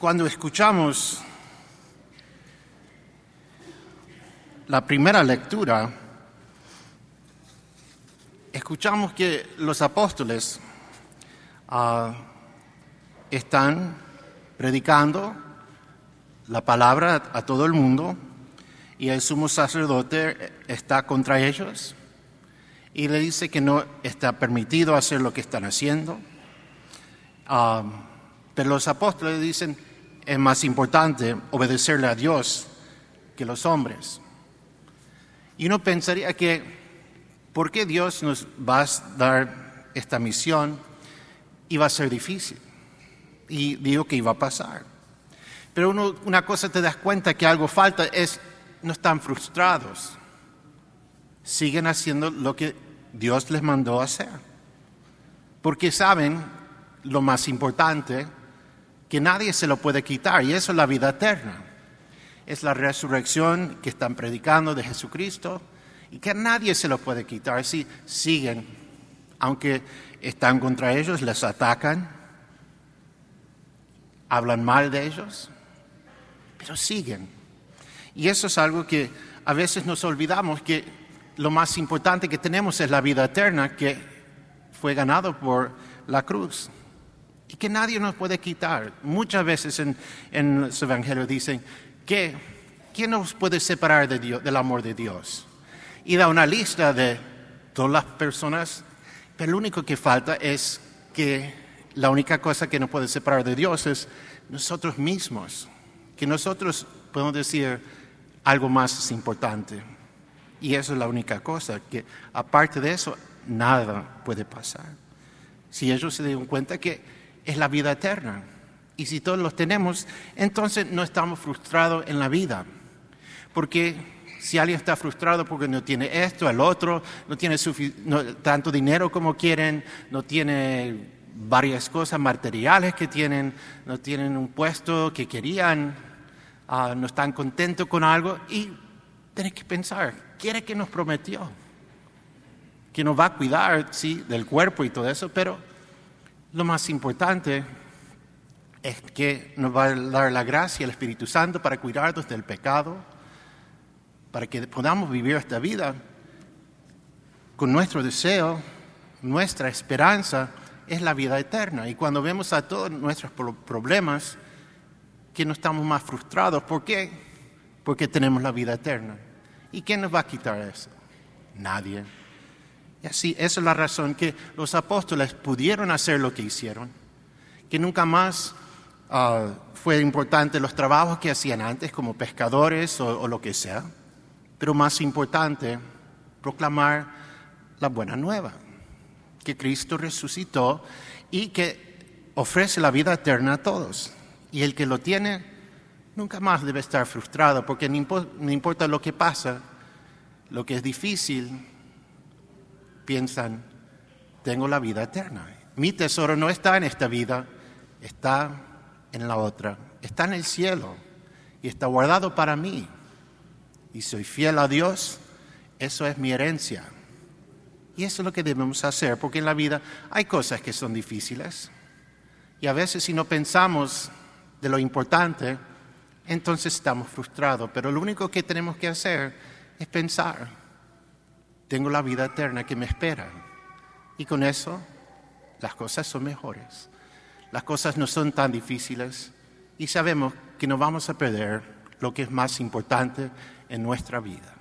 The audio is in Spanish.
Cuando escuchamos la primera lectura, escuchamos que los apóstoles ah, están predicando la palabra a todo el mundo y el sumo sacerdote está contra ellos y le dice que no está permitido hacer lo que están haciendo. Ah, pero los apóstoles dicen, es más importante obedecerle a Dios que los hombres. Y uno pensaría que, ¿por qué Dios nos va a dar esta misión? Va a ser difícil. Y digo que iba a pasar. Pero una cosa te das cuenta que algo falta es, no están frustrados siguen haciendo lo que Dios les mandó hacer. Porque saben lo más importante, que nadie se lo puede quitar, y eso es la vida eterna. Es la resurrección que están predicando de Jesucristo y que nadie se lo puede quitar si siguen, aunque están contra ellos, les atacan, hablan mal de ellos, pero siguen. Y eso es algo que a veces nos olvidamos, que lo más importante que tenemos es la vida eterna que fue ganado por la cruz y que nadie nos puede quitar. Muchas veces en, en los evangelios dicen que ¿quién nos puede separar de Dios, del amor de Dios? Y da una lista de todas las personas, pero lo único que falta es que la única cosa que nos puede separar de Dios es nosotros mismos, que nosotros podemos decir algo más importante. Y eso es la única cosa, que aparte de eso, nada puede pasar. Si ellos se dieron cuenta que es la vida eterna. Y si todos los tenemos, entonces no estamos frustrados en la vida. Porque si alguien está frustrado porque no tiene esto, el otro, no tiene tanto dinero como quieren, no tiene varias cosas materiales que tienen, no tienen un puesto que querían, ah, no están contentos con algo, y tienes que pensar, quiere que nos prometió, que nos va a cuidar, sí, del cuerpo y todo eso, pero lo más importante es que nos va a dar la gracia el Espíritu Santo para cuidarnos del pecado, para que podamos vivir esta vida con nuestro deseo, nuestra esperanza es la vida eterna. Y cuando vemos a todos nuestros problemas, que no estamos más frustrados. ¿Por qué? Porque tenemos la vida eterna. ¿Y quién nos va a quitar eso? Nadie. Y así, esa es la razón que los apóstoles pudieron hacer lo que hicieron, que nunca más ah, fue importante los trabajos que hacían antes como pescadores o lo que sea, pero más importante, proclamar la buena nueva, que Cristo resucitó y que ofrece la vida eterna a todos. Y el que lo tiene nunca más debe estar frustrado, porque no importa lo que pasa, lo que es difícil, piensan, tengo la vida eterna. Mi tesoro no está en esta vida, está en la otra, está en el cielo y está guardado para mí. Y soy fiel a Dios, eso es mi herencia. Y eso es lo que debemos hacer, porque en la vida hay cosas que son difíciles. Y a veces si no pensamos de lo importante, entonces estamos frustrados. Pero lo único que tenemos que hacer es pensar, tengo la vida eterna que me espera. Y con eso las cosas son mejores. Las cosas no son tan difíciles y sabemos que no vamos a perder lo que es más importante en nuestra vida.